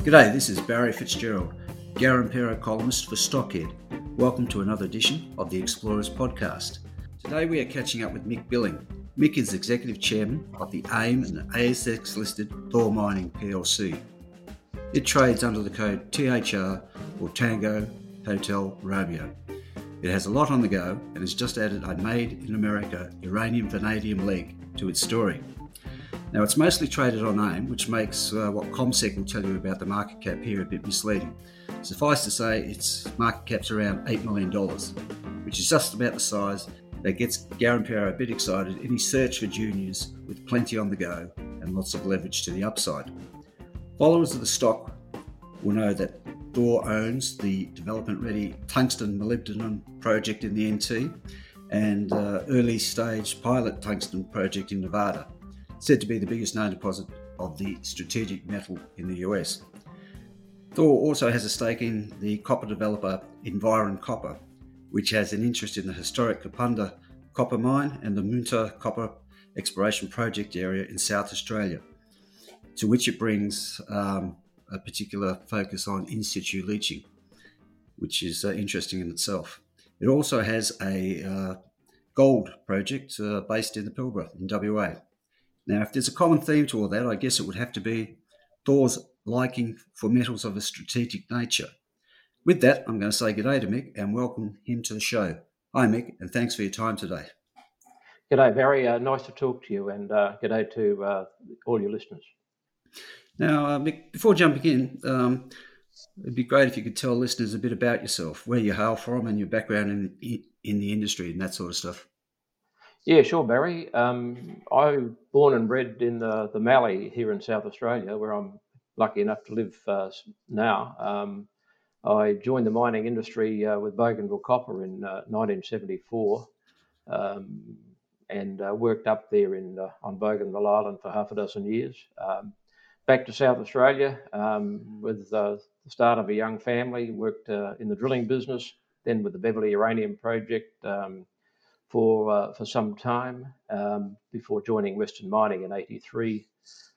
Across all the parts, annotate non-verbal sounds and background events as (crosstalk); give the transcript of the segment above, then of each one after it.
G'day, this is Barry Fitzgerald, Garimpeiro columnist for Stockhead. Welcome to another edition of the Explorers Podcast. Today we are catching up with Mick Billing. Mick is Executive Chairman of the AIM and ASX listed Thor Mining plc. It trades under the code THR or Tango Hotel Romeo. It has a lot on the go and has just added a Made in America uranium vanadium leg to its story. Now, it's mostly traded on AIM, which makes uh, what CommSec will tell you about the market cap here a bit misleading. Suffice to say, its market cap's around $8 million, which is just about the size that gets Garimpeiro a bit excited in his search for juniors with plenty on the go and lots of leverage to the upside. Followers of the stock will know that Thor owns the development ready tungsten molybdenum project in the NT and uh, early stage pilot tungsten project in Nevada said to be the biggest known deposit of the strategic metal in the US. Thor also has a stake in the copper developer Environ Copper, which has an interest in the historic Kapunda copper mine and the Moonta copper exploration project area in South Australia, to which it brings um, a particular focus on in situ leaching, which is uh, interesting in itself. It also has a uh, gold project uh, based in the Pilbara in WA. Now, if there's a common theme to all that, I guess it would have to be Thor's liking for metals of a strategic nature. With that, I'm going to say good day to Mick and welcome him to the show. Hi, Mick, and thanks for your time today. G'day, Barry. Uh, nice to talk to you, and uh, g'day to uh, all your listeners. Now, uh, Mick, before jumping in, um, it'd be great if you could tell listeners a bit about yourself, where you hail from, and your background in in the industry and that sort of stuff. Yeah, sure, Barry. Um, I born and bred in the, the Mallee here in South Australia, where I'm lucky enough to live uh, now. Um, I joined the mining industry uh, with Bougainville Copper in uh, 1974 um, and uh, worked up there in uh, on Bougainville Island for half a dozen years. Um, back to South Australia um, with uh, the start of a young family, worked in the drilling business, then with the Beverley Uranium Project um, for uh, for some time um, before joining Western Mining in '83.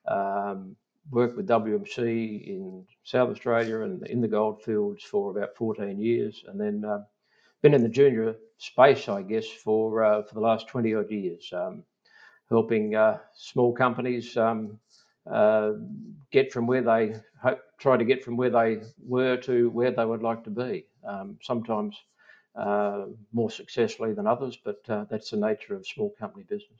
Um, worked with WMC in South Australia and in the goldfields for about 14 years, and then uh, been in the junior space, I guess, for uh, for the last 20 odd years, um, helping uh, small companies um, uh, get from where they hope, try to get from where they were to where they would like to be. Um, sometimes uh, more successfully than others, but uh, that's the nature of small company business.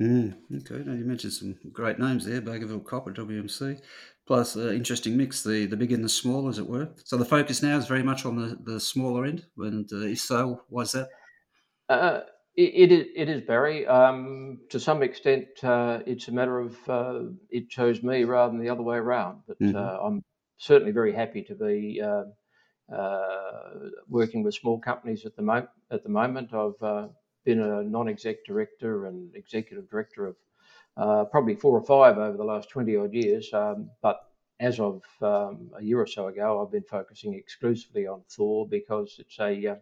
Mm, okay, now you mentioned some great names there: Bougainville Copper, WMC, plus uh, interesting mix, the the big and the small, as it were. So the focus now is very much on the, the smaller end, and uh, if so, why is that? Uh, it, it, is, it is Barry. Um, to some extent, uh, it's a matter of uh, it chose me rather than the other way around. But mm-hmm. uh, I'm certainly very happy to be working with small companies at the, mo- at the moment. I've uh, been a non-exec director and executive director of uh, probably four or five over the last 20 odd years. Um, but as of um, a year or so ago, I've been focusing exclusively on Thor because it's a uh,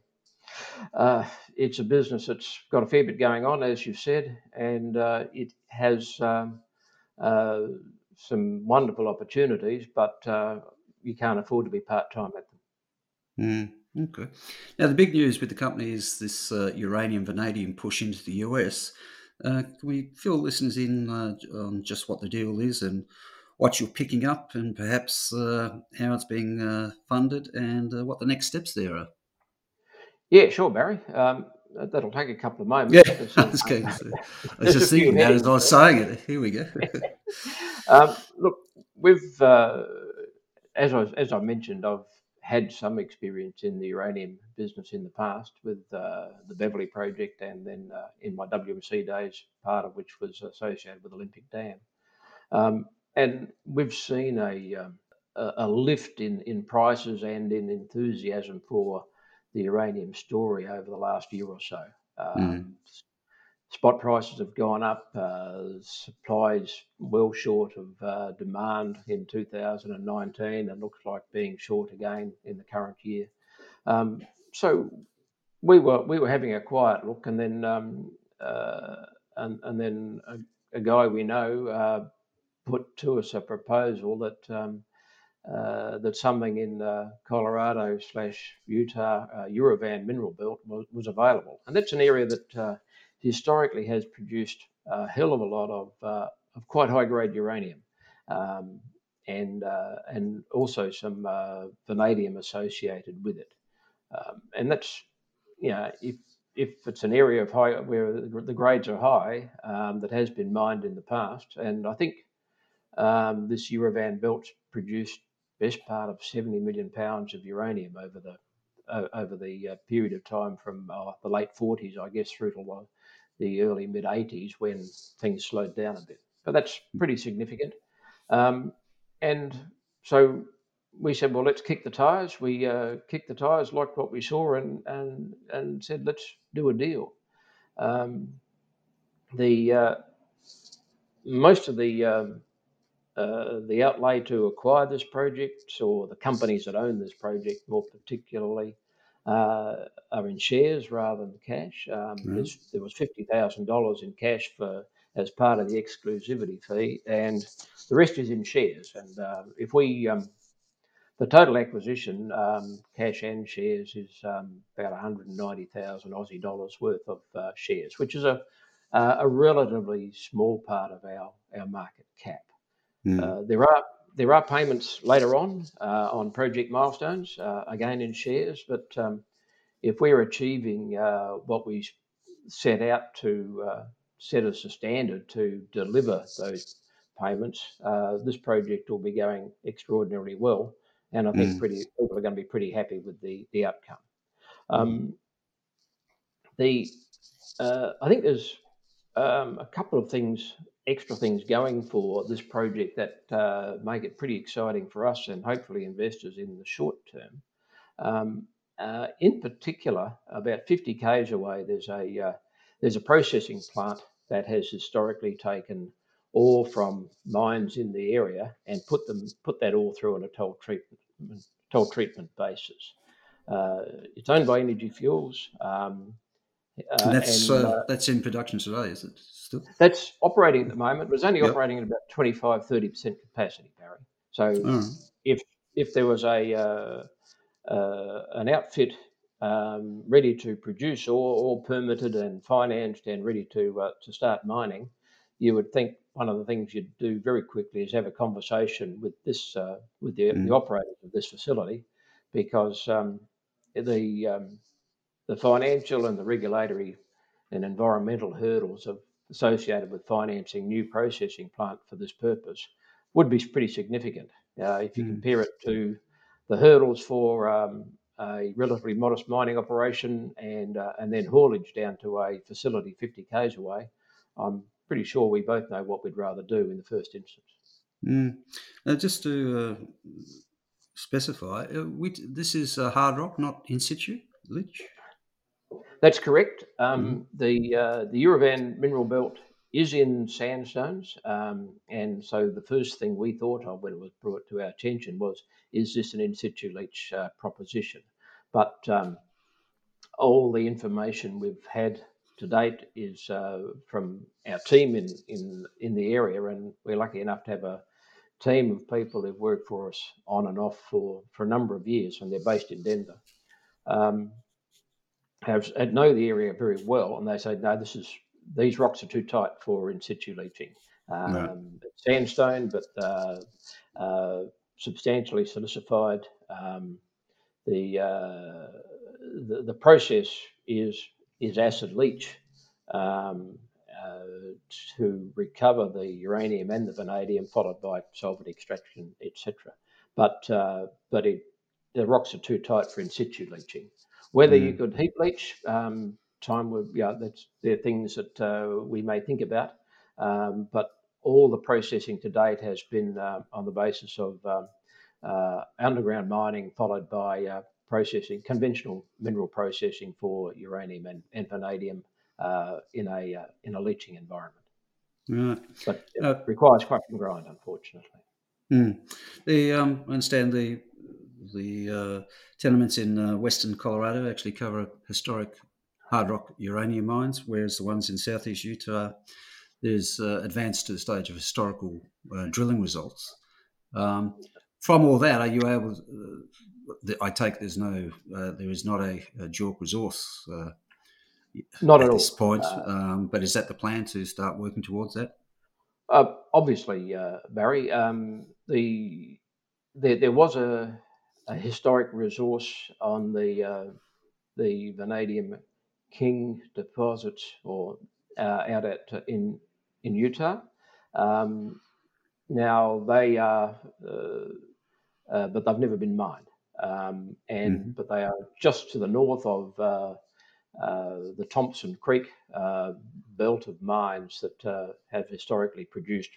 uh, it's a business that's got a fair bit going on, as you've said, and uh, it has um, some wonderful opportunities, but you can't afford to be part time at Mm, okay. Now, the big news with the company is this uh, uranium vanadium push into the US. Uh, can we fill listeners in uh, on just what the deal is and what you're picking up, and perhaps uh, how it's being uh, funded and uh, what the next steps there are? Yeah, sure, Barry. Um, that'll take a couple of moments. Yeah, (laughs) I was, going to, I (laughs) was just thinking that as I was saying it. Here we go. (laughs) um, look, we've, as I as I mentioned, I've had some experience in the uranium business in the past with uh, the Beverley project, and then uh, in my WMC days, part of which was associated with Olympic Dam. Um, and we've seen a, um, a, a lift in, in prices and in enthusiasm for the uranium story over the last year or so. mm. Spot prices have gone up. Uh, supplies well short of uh, demand in 2019 and looks like being short again in the current year. Um, so we were we were having a quiet look, and then um, uh, and and then a, a, guy we know uh, put to us a proposal that um, uh, that something in uh, Colorado slash Utah uh, Uravan mineral belt was, was, available, and that's an area that uh, historically has produced a hell of a lot of uh, of quite high grade uranium, um, and and also some vanadium associated with it, um, and that's you know if if it's an area of high where the grades are high um, that has been mined in the past, and I think um, this Uravan belt produced best part of 70 million pounds of uranium over the uh, over the uh, period of time from uh, the late 40s, I guess, through to the early mid 80s when things slowed down a bit. But that's pretty significant. Um, and so we said, well, let's kick the tires. We uh, kicked the tires, liked what we saw, and and and said, let's do a deal. Um, the uh, most of the um, uh, the outlay to acquire this project, or the companies that own this project more particularly, uh, are in shares rather than cash. Um, mm-hmm. There was fifty thousand dollars in cash for as part of the exclusivity fee, and the rest is in shares. And uh, if we um, the total acquisition, um, cash and shares, is um, about 190,000 Aussie dollars worth of uh, shares, which is a, a relatively small part of our, our market cap. Mm. Uh, there are there are payments later on uh, on project milestones, uh, again in shares, but um, if we're achieving uh, what we set out to uh, set as a standard to deliver those payments, this project will be going extraordinarily well, and I think mm. pretty people are going to be pretty happy with the the outcome. Um, the I think there's um, a couple of things extra things going for this project that uh, make it pretty exciting for us and hopefully investors in the short term. Um, uh, in particular, about 50 k's away, there's a uh, there's a processing plant that has historically taken ore from mines in the area and put them put that ore through on a toll treatment toll treatment basis. Uh, it's owned by Energy Fuels. Um, uh, that's and, uh, that's in production today, is it? Still? That's operating at the moment. It was only yep. operating at about 25, 30 percent capacity, Barry. So oh. if if there was a uh, uh, an outfit um, ready to produce, or, or permitted and financed and ready to uh, to start mining, you would think one of the things you'd do very quickly is have a conversation with this uh, with the, mm. the operators of this facility, because um, the um, the financial and the regulatory and environmental hurdles of, associated with financing new processing plant for this purpose would be pretty significant. Uh, if you mm. compare it to the hurdles for um, a relatively modest mining operation and uh, and then haulage down to a facility 50 k's away, I'm pretty sure we both know what we'd rather do in the first instance. Mm. Now, just to uh, specify, uh, we, this is hard rock, not in situ leach. That's correct. Um, mm-hmm. The uh, the Uravan mineral belt is in sandstones, um, and so the first thing we thought of when it was brought to our attention was, is this an in situ leach uh, proposition? But um, all the information we've had to date is uh, from our team in, in in the area, and we're lucky enough to have a team of people who've worked for us on and off for, for a number of years, and they're based in Denver. Um, have know the area very well, and they say, no, this is these rocks are too tight for in situ leaching. Um, no. Sandstone, but uh, uh, substantially silicified. Um, the, uh, the, the process is is acid leach um, uh, to recover the uranium and the vanadium, followed by solvent extraction, etc. But uh, but it, the rocks are too tight for in situ leaching. Whether mm. you could heap leach, um, time would, yeah, that's they're things that uh, we may think about. Um, but all the processing to date has been uh, on the basis of um, uh, underground mining, followed by uh, processing, conventional mineral processing for uranium and, and vanadium uh, in a uh, in a leaching environment. Right. But it requires crush and grind, unfortunately. Mm. The um, I understand the the uh, tenements in uh, western Colorado actually cover historic hard rock uranium mines, whereas the ones in southeast Utah there's uh, advanced to the stage of historical uh, drilling results. Um, from all that, are you able? To, I take there's no, there is not a, a JORC resource not at, at this all. point. Uh, um, but is that the plan to start working towards that? Uh, obviously, uh, Barry. Um, the there, there, was a, a, historic resource on the uh, the vanadium King deposits, or uh, out at in in Utah. Um, now they are, uh, but they've never been mined. Um, and mm-hmm. but they are just to the north of uh, the Thompson Creek uh, belt of mines that uh, have historically produced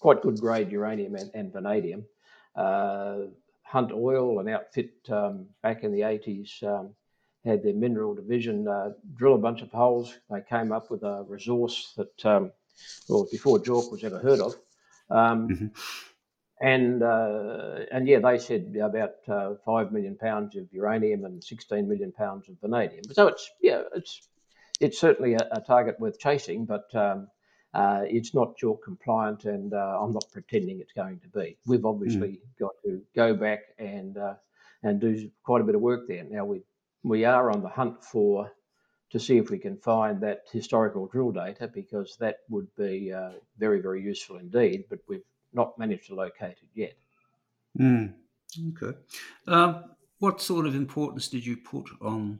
quite good grade uranium and, and vanadium. Hunt Oil, an outfit um, back in the 80s, um, had their mineral division uh, drill a bunch of holes. They came up with a resource that, um, well, before JORC was ever heard of. Um, mm-hmm and uh, and yeah, they said about uh, five million pounds of uranium and 16 million pounds of vanadium. So it's yeah, it's it's certainly a, a target worth chasing, but um, uh, it's not JORC compliant, and uh, I'm not pretending it's going to be. We've obviously mm. got to go back and uh, and do quite a bit of work there. Now we we are on the hunt for to see if we can find that historical drill data because that would be uh, very very useful indeed. But we've not managed to locate it yet. Mm, okay. Um, what sort of importance did you put on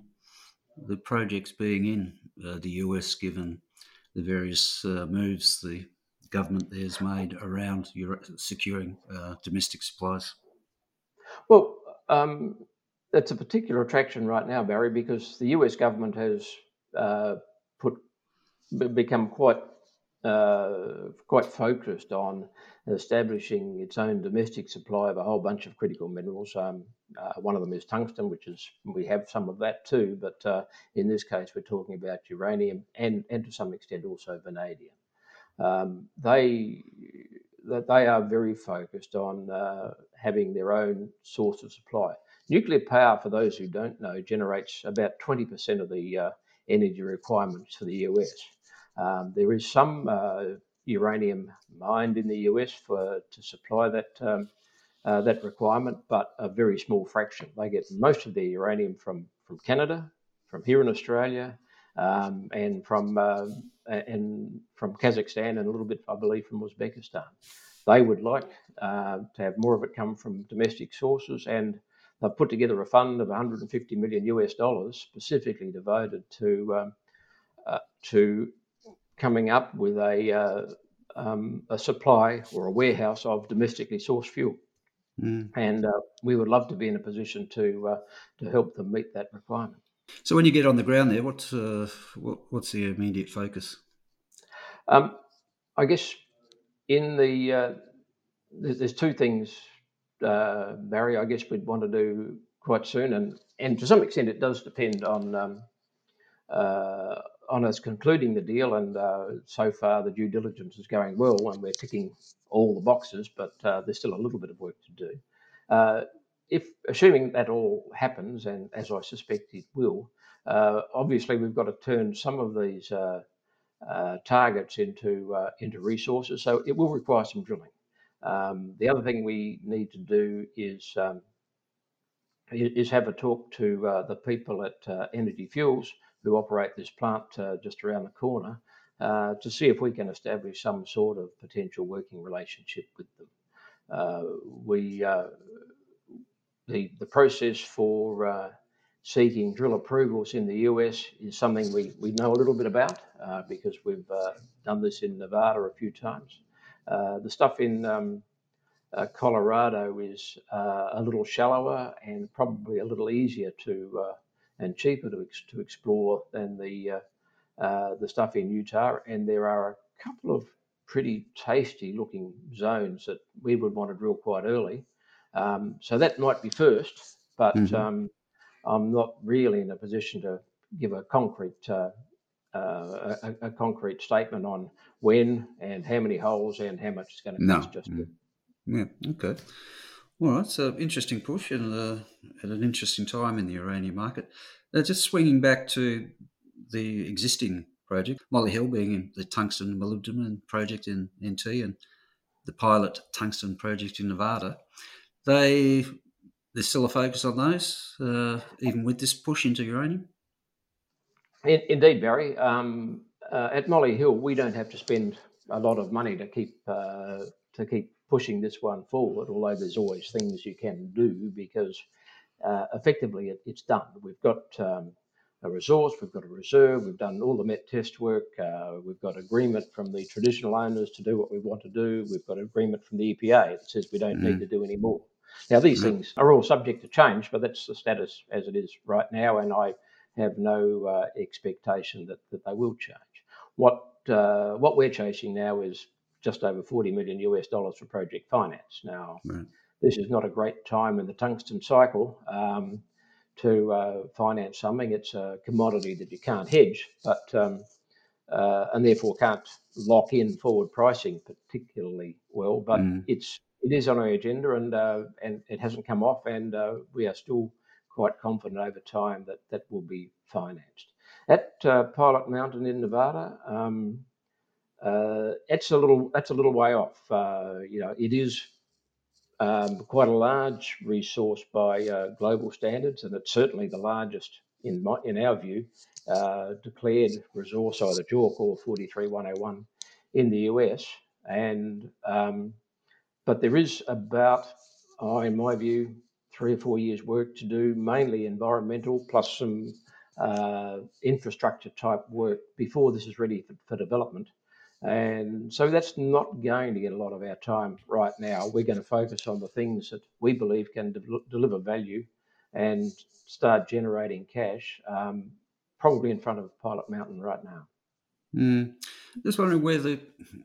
the projects being in uh, the US, given the various uh, moves the government there has made around securing uh, domestic supplies? Well, um, it's a particular attraction right now, Barry, because the US government has uh, put become quite uh, quite focused on establishing its own domestic supply of a whole bunch of critical minerals. Um, uh, one of them is tungsten, which is we have some of that too, but uh, in this case we're talking about uranium and, and to some extent also vanadium. Um, they they are very focused on uh, having their own source of supply. Nuclear power, for those who don't know, generates about 20% of the uh, energy requirements for the US. Um, there is some uh, uranium mined in the US for to supply that um, uh, that requirement, but a very small fraction. They get most of their uranium from from Canada, from here in Australia, um, and from uh, and from Kazakhstan, and a little bit, I believe, from Uzbekistan. They would like uh, to have more of it come from domestic sources, and they've put together a fund of 150 million US dollars specifically devoted to um, uh, to coming up with a, uh, um, a supply or a warehouse of domestically sourced fuel. Mm. And uh, we would love to be in a position to uh, to help them meet that requirement. So, when you get on the ground there, what, uh, what what's the immediate focus? Um, I guess in the uh, there's, there's, two things, uh, Barry. I guess we'd want to do quite soon, and and to some extent, it does depend on um, uh, on us concluding the deal, and uh, so far the due diligence is going well, and we're ticking all the boxes, but uh, there's still a little bit of work to do. Uh, if assuming that all happens, and as I suspect it will, uh, obviously we've got to turn some of these uh, uh, targets into into resources, so it will require some drilling. Um, the other thing we need to do is um, is have a talk to the people at Energy Fuels who operate this plant uh, just around the corner uh, to see if we can establish some sort of potential working relationship with them. Uh, we uh, the the process for uh, seeking drill approvals in the US is something we, we know a little bit about because we've done this in Nevada a few times. the stuff in um, uh, Colorado is uh, a little shallower and probably a little easier to uh, and cheaper to, to explore than the uh, uh, the stuff in Utah. And there are a couple of pretty tasty looking zones that we would want to drill quite early. Um, so that might be first, but mm-hmm. um, I'm not really in a position to give a concrete uh, uh, a, a, concrete statement on when and how many holes and how much it's going to cost. No. Just mm. yeah, okay. All right, so interesting push and uh, at an interesting time in the uranium market. Uh, just swinging back to the existing project, Molyhil being the tungsten molybdenum project in NT and the pilot tungsten project in Nevada. They there's still a focus on those, uh, even with this push into uranium. In, indeed, Barry. Um, uh, at Molyhil, we don't have to spend a lot of money to keep uh, to keep pushing this one forward. Although there's always things you can do because uh, effectively it, it's done. We've got um, a resource, we've got a reserve, we've done all the MET test work, uh, we've got agreement from the traditional owners to do what we want to do, we've got agreement from the EPA that says we don't mm. need to do any more. Now, these mm. things are all subject to change, but that's the status as it is right now, and I have no uh, expectation that, that they will change. What uh, what we're chasing now is just over 40 million US dollars for project finance. Now, right. this is not a great time in the tungsten cycle um, to uh, finance something. It's a commodity that you can't hedge, but um, uh, and therefore can't lock in forward pricing particularly well. But mm. it's it is on our agenda, and uh, and it hasn't come off, and uh, we are still quite confident over time that that will be financed. At uh, Pilot Mountain in Nevada, um, uh, it's a little that's a little way off. Uh, you know, it is um, quite a large resource by uh, global standards, and it's certainly the largest in my, in our view declared resource, either JORC or 43101 in the US, and um, but there is about, oh, in my view, three or four years' work to do, mainly environmental plus some uh, infrastructure type work before this is ready for, for, development. And so that's not going to get a lot of our time right now. We're going to focus on the things that we believe can de- deliver value and start generating cash, um, probably in front of Pilot Mountain right now. Mm. Just wondering whether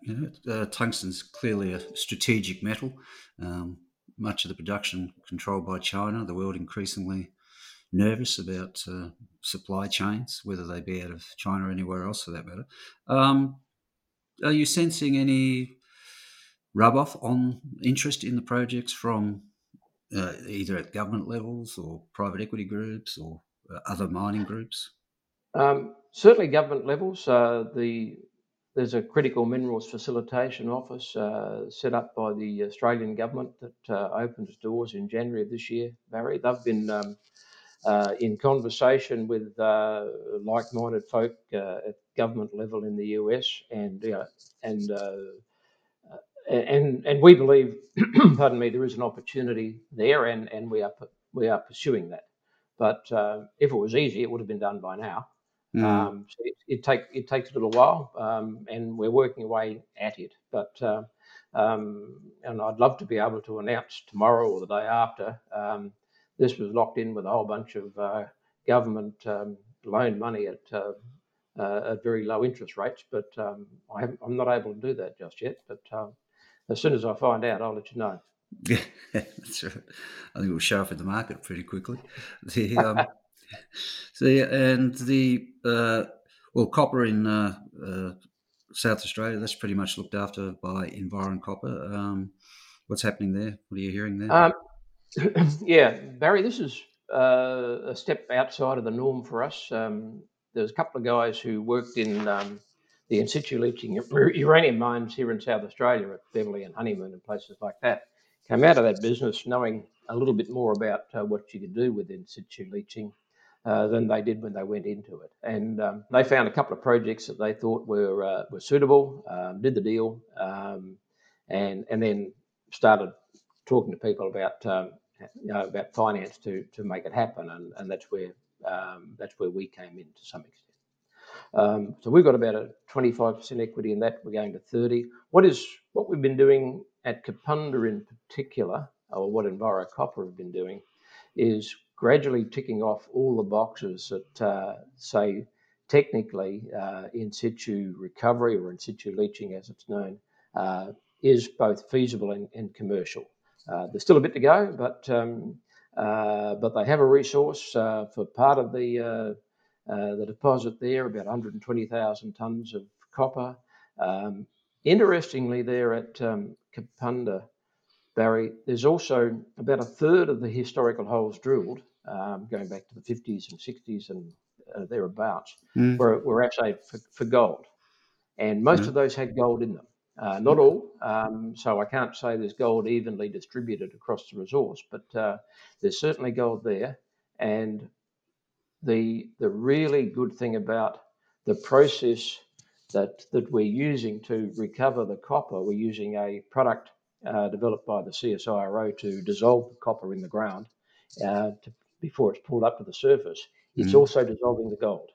you know, uh, tungsten's clearly a strategic metal. Um, much of the production controlled by China. The world increasingly nervous about uh, supply chains, whether they be out of China or anywhere else for that matter. Um, are you sensing any rub off on interest in the projects from uh, either at government levels or private equity groups or uh, other mining groups? Um, certainly, government levels. Uh, the there's a critical minerals facilitation office uh, set up by the Australian government that uh, opened its doors in January of this year. Barry, they've been um, uh, in conversation with uh, like-minded folk uh, at government level in the US, and and and and we believe, (clears throat) pardon me, there is an opportunity there, and and we are we are pursuing that. But if it was easy, it would have been done by now. Mm. Um, so it, it, take, it takes a little while, um, and we're working away at it. But uh, um, and I'd love to be able to announce tomorrow or the day after. Um, this was locked in with a whole bunch of uh, government um, loan money at uh, uh, at very low interest rates, but um, I am not able to do that just yet. But as soon as I find out, I'll let you know. Yeah, (laughs) that's right. I think it will show up in the market pretty quickly. The, um, (laughs) so, and the uh, well, copper in uh, uh, South Australia, that's pretty much looked after by Environ Copper. Um, what's happening there? What are you hearing there? Um, (clears throat) yeah, Barry, this is uh, a step outside of the norm for us. Um, there's a couple of guys who worked in um, the in situ leaching (laughs) uranium mines here in South Australia at Beverley and Honeymoon and places like that. Came out of that business knowing a little bit more about uh, what you could do with in situ leaching uh, than they did when they went into it. And um, they found a couple of projects that they thought were uh, were suitable, um, did the deal, um, and and then started talking to people about um, you know, about finance to to make it happen. And, and that's where um, that's where we came in to some extent. Um, so we've got about a 25% equity in that. We're going to 30. What is what we've been doing at Kapunda in particular, or what Enviro Copper have been doing, is gradually ticking off all the boxes that uh, say technically uh, in situ recovery or in situ leaching as it's known uh, is both feasible and, and commercial. Uh, there's still a bit to go, but um, uh, but they have a resource uh, for part of the uh, the deposit there, about 120,000 tonnes of copper. Um, interestingly, there at um, Kapunda, Barry, there's also about a third of the historical holes drilled, um, going back to the 50s and 60s and uh, thereabouts, mm. were, were actually for, for gold. And most mm. of those had gold in them. Uh, not all, um, so I can't say there's gold evenly distributed across the resource, but uh, there's certainly gold there. And the the really good thing about the process that that we're using to recover the copper, we're using a product uh, developed by the CSIRO to dissolve the copper in the ground uh, to, before it's pulled up to the surface. It's mm. also dissolving the gold.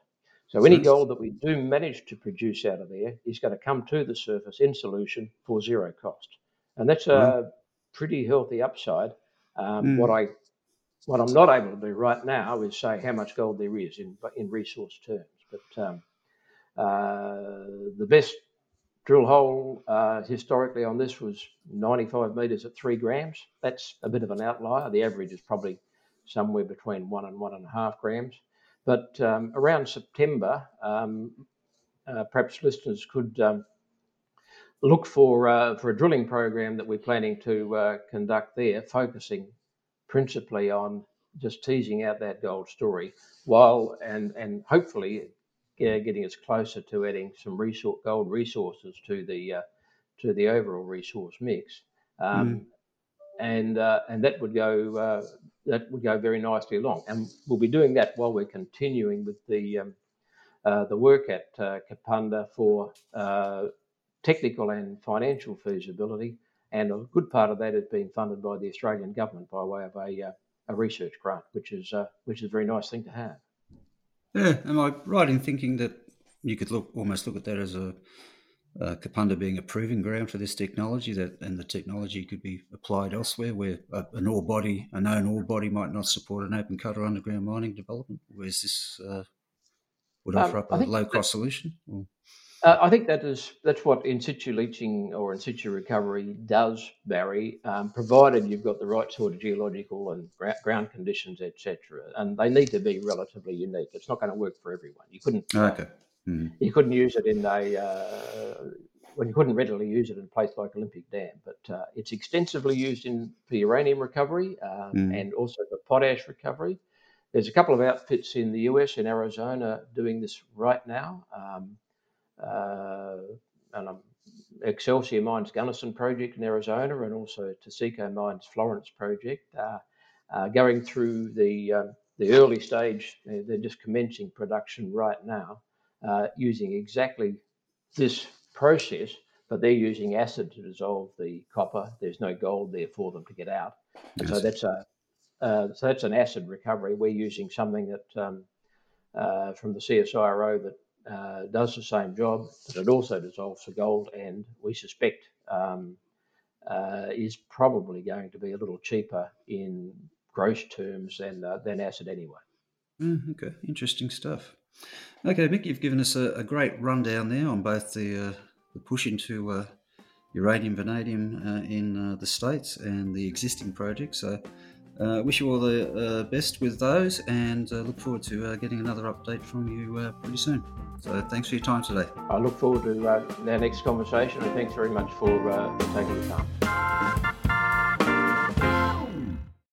So any gold that we do manage to produce out of there is going to come to the surface in solution for zero cost, and that's a pretty healthy upside. Um, mm. What I what I'm not able to do right now is say how much gold there is in in resource terms. But um, uh, the best drill hole uh, historically on this was 95 metres at three grams. That's a bit of an outlier. The average is probably somewhere between one and one and a half grams. But um, around September, um, uh, perhaps listeners could um, look for uh, for a drilling program that we're planning to uh, conduct there, focusing principally on just teasing out that gold story, while and and hopefully getting us closer to adding some resource, gold resources to the uh, to the overall resource mix. Um, mm. And uh, and that would go uh, that would go very nicely along. And we'll be doing that while we're continuing with the um, uh, the work at uh, Kapunda for uh, technical and financial feasibility. And a good part of that is being funded by the Australian government by way of a, uh, a research grant, which is uh, which is a very nice thing to have. Yeah, am I right in thinking that you could look almost look at that as a uh, Kapunda being a proving ground for this technology that and the technology could be applied elsewhere where a, an ore body, a known ore body might not support an open cut or underground mining development, whereas this uh, would offer um, up a low cost solution? Uh, I think that is that's what in situ leaching or in situ recovery does, Barry, um, provided you've got the right sort of geological and ground conditions, etc. And they need to be relatively unique. It's not going to work for everyone. You couldn't. Okay. Mm. You couldn't use it in a uh, well, you couldn't readily use it in a place like Olympic Dam, but uh, it's extensively used in for uranium recovery um, mm. and also for potash recovery. There's a couple of outfits in the US in Arizona doing this right now, um, uh, and um, Excelsior Mines Gunnison project in Arizona, and also Taseko Mines Florence project, uh, uh, going through the um, the early stage. They're just commencing production right now uh, using exactly this process, but they're using acid to dissolve the copper. There's no gold there for them to get out, yes. so that's a uh, so that's an acid recovery. We're using something that um, uh, from the CSIRO that uh, does the same job, but it also dissolves the gold, and we suspect um, uh, is probably going to be a little cheaper in gross terms than uh, than acid anyway. Mm, okay, interesting stuff. Okay, Mick, you've given us a, a great rundown there on both the, uh, the push into uh, uranium vanadium uh, in uh, the States and the existing projects. So, uh, wish you all the uh, best with those and look forward to getting another update from you pretty soon. So, thanks for your time today. I look forward to our next conversation and thanks very much for, for taking the time.